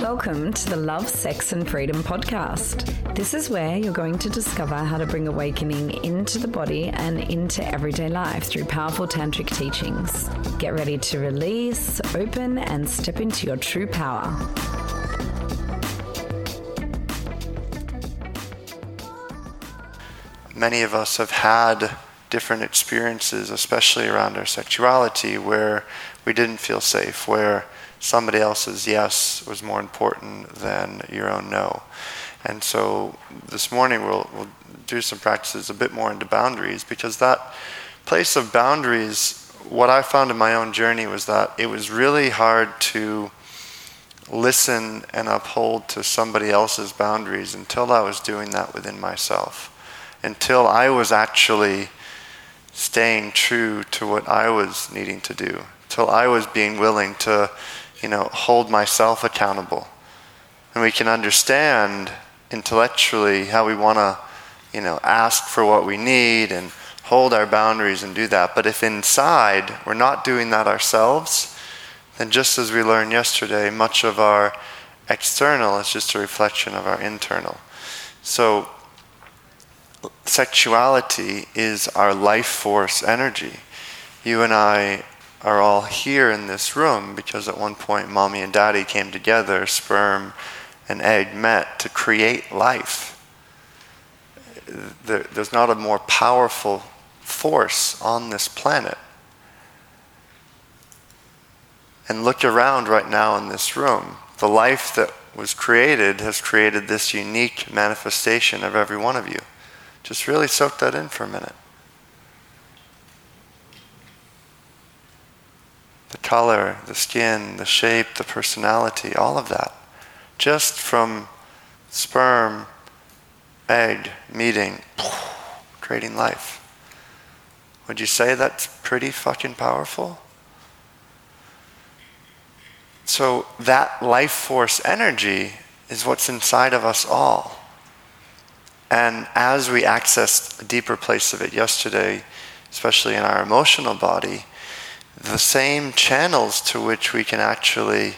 Welcome to the Love, Sex and Freedom podcast. This is where you're going to discover how to bring awakening into the body and into everyday life through powerful tantric teachings. Get ready to release, open, and step into your true power. Many of us have had different experiences, especially around our sexuality, where we didn't feel safe, where somebody else's yes was more important than your own no. And so this morning we'll, we'll do some practices a bit more into boundaries because that place of boundaries, what I found in my own journey was that it was really hard to listen and uphold to somebody else's boundaries until I was doing that within myself. Until I was actually staying true to what I was needing to do. Till I was being willing to you know, hold myself accountable. And we can understand intellectually how we want to, you know, ask for what we need and hold our boundaries and do that. But if inside we're not doing that ourselves, then just as we learned yesterday, much of our external is just a reflection of our internal. So, sexuality is our life force energy. You and I are all here in this room because at one point mommy and daddy came together, sperm and egg met to create life. There, there's not a more powerful force on this planet. And look around right now in this room. The life that was created has created this unique manifestation of every one of you. Just really soak that in for a minute. The color, the skin, the shape, the personality, all of that. Just from sperm, egg, meeting, creating life. Would you say that's pretty fucking powerful? So, that life force energy is what's inside of us all. And as we access a deeper place of it yesterday, especially in our emotional body, the same channels to which we can actually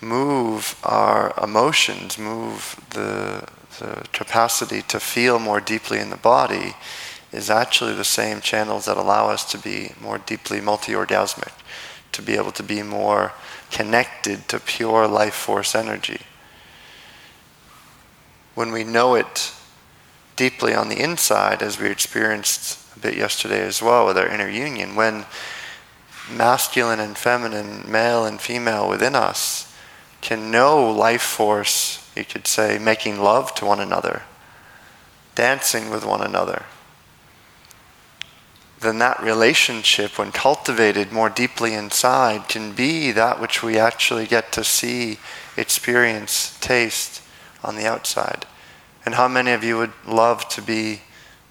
move our emotions, move the, the capacity to feel more deeply in the body, is actually the same channels that allow us to be more deeply multi orgasmic, to be able to be more connected to pure life force energy. When we know it deeply on the inside, as we experienced a bit yesterday as well with our inner union, when masculine and feminine, male and female within us can know life force, you could say, making love to one another, dancing with one another, then that relationship, when cultivated more deeply inside, can be that which we actually get to see, experience, taste on the outside. And how many of you would love to be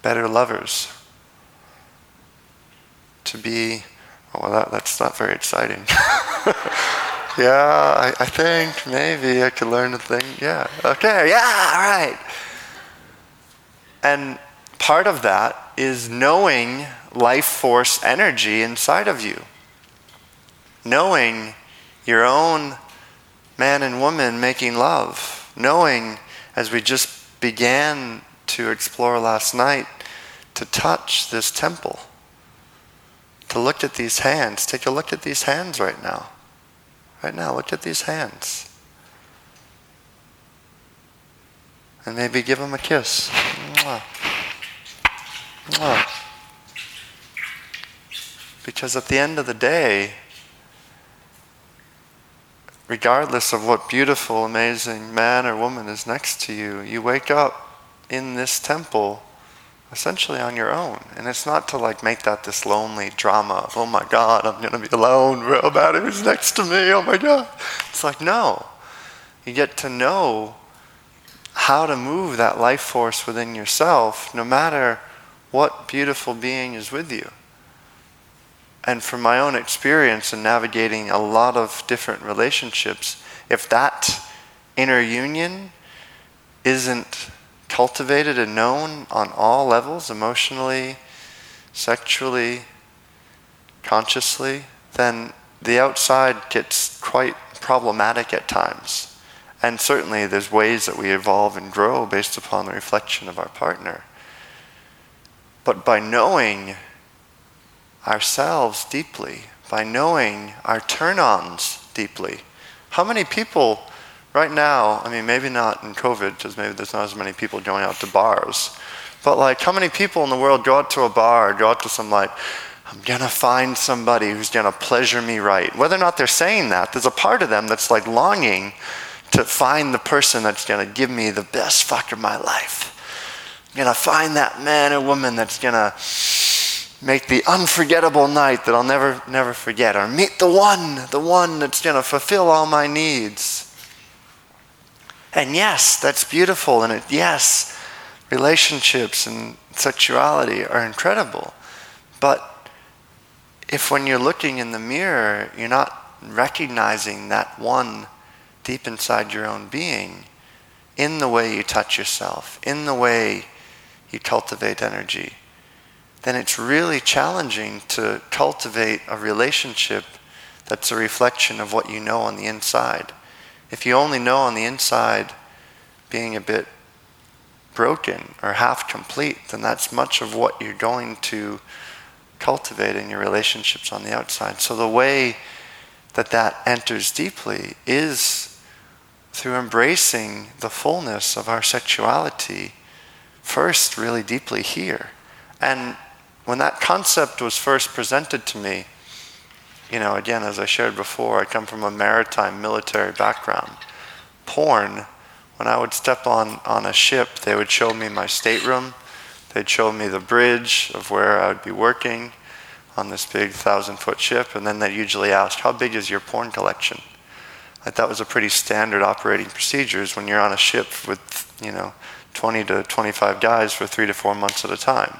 better lovers? To be well, that, that's not very exciting. yeah, I, I, think maybe I could learn a thing. Yeah, okay, yeah, all right. And part of that is knowing life force energy inside of you. Knowing your own man and woman making love. Knowing, as we just began to explore last night, to touch this temple to look at these hands. Take a look at these hands right now. Right now, look at these hands. And maybe give them a kiss. Mwah. Mwah. Because at the end of the day, regardless of what beautiful, amazing man or woman is next to you, you wake up in this temple essentially on your own. And it's not to like make that this lonely drama of, oh my God, I'm going to be alone real bad. Who's next to me? Oh my God. It's like, no. You get to know how to move that life force within yourself no matter what beautiful being is with you. And from my own experience in navigating a lot of different relationships, if that inner union isn't cultivated and known on all levels emotionally, sexually, consciously then the outside gets quite problematic at times. And certainly there's ways that we evolve and grow based upon the reflection of our partner. But by knowing ourselves deeply, by knowing our turn ons deeply, how many people right now, I mean, maybe not in COVID, because maybe there's not as many people going out to bars, but like, how many people in the world go out to a bar, go out to some like, I'm gonna find somebody who's gonna pleasure me right. Whether or not they're saying that, there's a part of them that's like longing to find the person that's gonna give me the best fuck of my life. I'm gonna find that man or woman that's gonna make the unforgettable night that I'll never, never forget, or meet the one, the one that's gonna fulfill all my needs. And yes, that's beautiful, and it, yes, relationships and sexuality are incredible. But if when you're looking in the mirror, you're not recognizing that one deep inside your own being, in the way you touch yourself, in the way you cultivate energy, then it's really challenging to cultivate a relationship that's a reflection of what you know on the inside. If you only know on the inside being a bit broken or half complete, then that's much of what you're going to cultivate in your relationships on the outside. So the way that that enters deeply is through embracing the fullness of our sexuality first really deeply here. And when that concept was first presented to me, you know, again, as I shared before, I come from a maritime military background. Porn when I would step on, on a ship, they would show me my stateroom. They'd show me the bridge of where I would be working on this big thousand foot ship. And then they usually ask, How big is your porn collection? Like that was a pretty standard operating procedures when you're on a ship with, you know, 20 to 25 guys for three to four months at a time.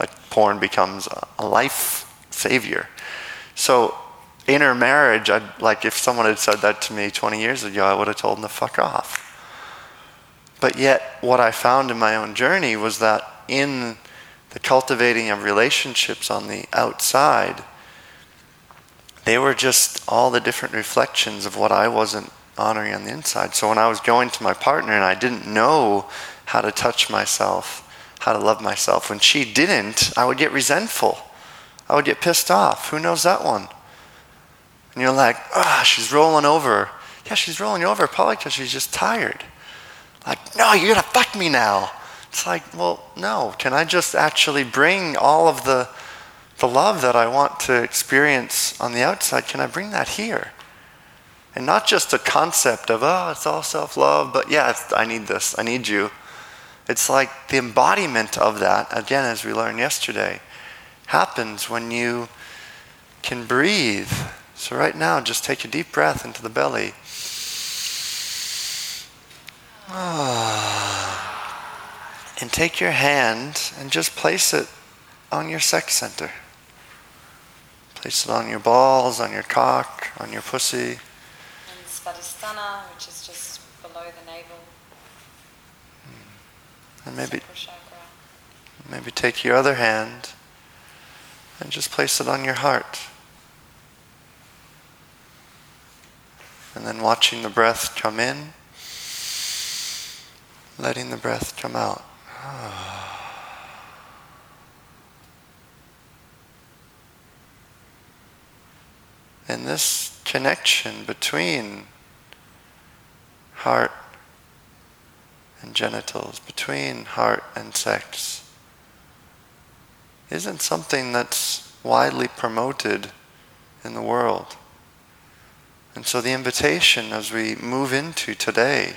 Like porn becomes a life savior. So intermarriage, I'd, like if someone had said that to me 20 years ago, I would have told them to fuck off. But yet, what I found in my own journey was that in the cultivating of relationships on the outside, they were just all the different reflections of what I wasn't honoring on the inside. So when I was going to my partner and I didn't know how to touch myself, how to love myself, when she didn't, I would get resentful. I would get pissed off. Who knows that one? And you're like, ah, oh, she's rolling over. Yeah, she's rolling over probably because she's just tired. Like, no, you're going to fuck me now. It's like, well, no. Can I just actually bring all of the, the love that I want to experience on the outside? Can I bring that here? And not just a concept of, oh, it's all self love, but yeah, I need this, I need you. It's like the embodiment of that, again, as we learned yesterday, happens when you can breathe. So, right now, just take a deep breath into the belly. Ah. And take your hand and just place it on your sex center. Place it on your balls, on your cock, on your pussy. And Svadhisthana, which is just below the navel. And maybe, maybe take your other hand and just place it on your heart. And then watching the breath come in letting the breath come out. And this connection between heart and genitals, between heart and sex, isn't something that's widely promoted in the world. And so the invitation as we move into today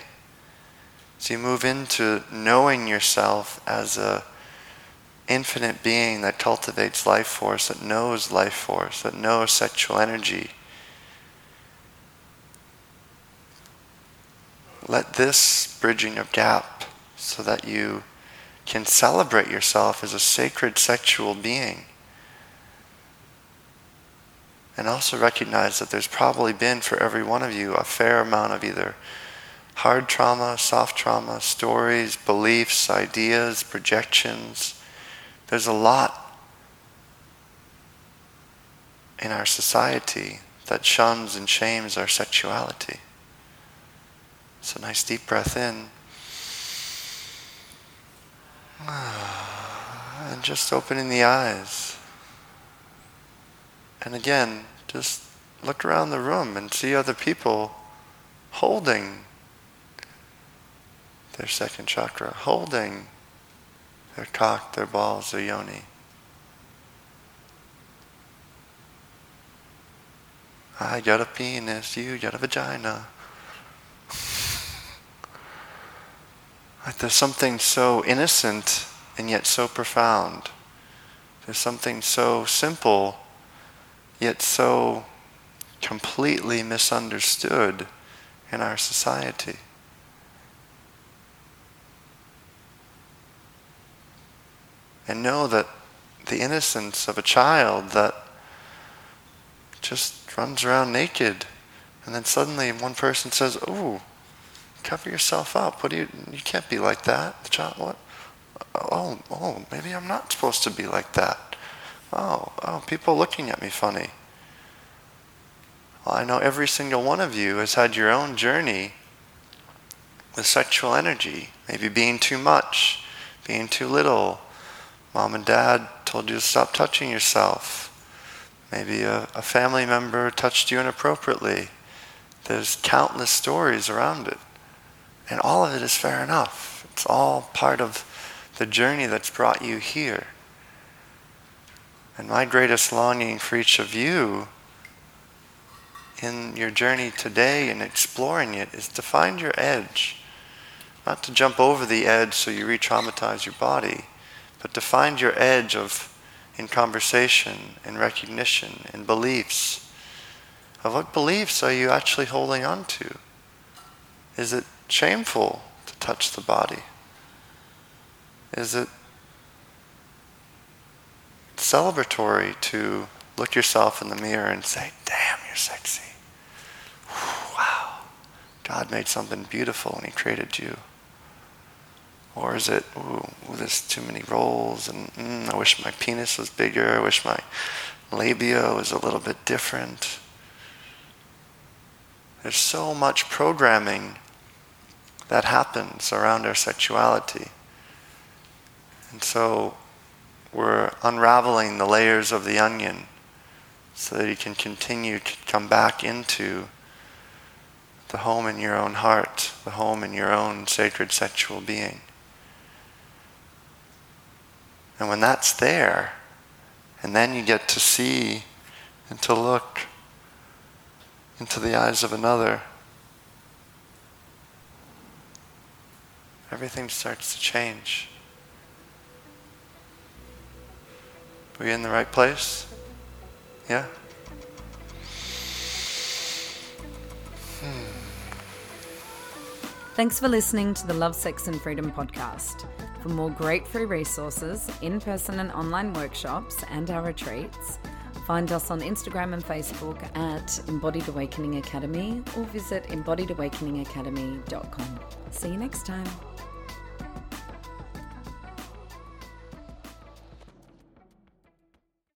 as you move into knowing yourself as a infinite being that cultivates life force, that knows life force, that knows sexual energy. Let this bridging of gap so that you can celebrate yourself as a sacred sexual being. And also recognize that there's probably been for every one of you a fair amount of either hard trauma, soft trauma, stories, beliefs, ideas, projections. There's a lot in our society that shuns and shames our sexuality. So, nice deep breath in. And just opening the eyes. And again, just look around the room and see other people holding their second chakra, holding their cock, their balls, their yoni. I got a penis, you got a vagina. like there's something so innocent and yet so profound. There's something so simple yet so completely misunderstood in our society. and know that the innocence of a child that just runs around naked and then suddenly one person says oh cover yourself up. What do you you can't be like that. The child what? Oh oh maybe i'm not supposed to be like that oh oh people looking at me funny well, i know every single one of you has had your own journey with sexual energy maybe being too much being too little Mom and dad told you to stop touching yourself. Maybe a, a family member touched you inappropriately. There's countless stories around it. And all of it is fair enough. It's all part of the journey that's brought you here. And my greatest longing for each of you in your journey today and exploring it is to find your edge. Not to jump over the edge so you re traumatize your body but to find your edge of in conversation, in recognition, in beliefs. Of what beliefs are you actually holding on to? Is it shameful to touch the body? Is it celebratory to look yourself in the mirror and say, damn, you're sexy? Wow. God made something beautiful when He created you. Or is it, ooh, there's too many rolls, and mm, I wish my penis was bigger, I wish my labia was a little bit different. There's so much programming that happens around our sexuality. And so we're unraveling the layers of the onion so that you can continue to come back into the home in your own heart, the home in your own sacred sexual being. And when that's there, and then you get to see and to look into the eyes of another, everything starts to change. Are we in the right place? Yeah? Hmm. Thanks for listening to the Love, Sex and Freedom podcast. For more great free resources, in person and online workshops, and our retreats, find us on Instagram and Facebook at Embodied Awakening Academy or visit embodiedawakeningacademy.com. See you next time.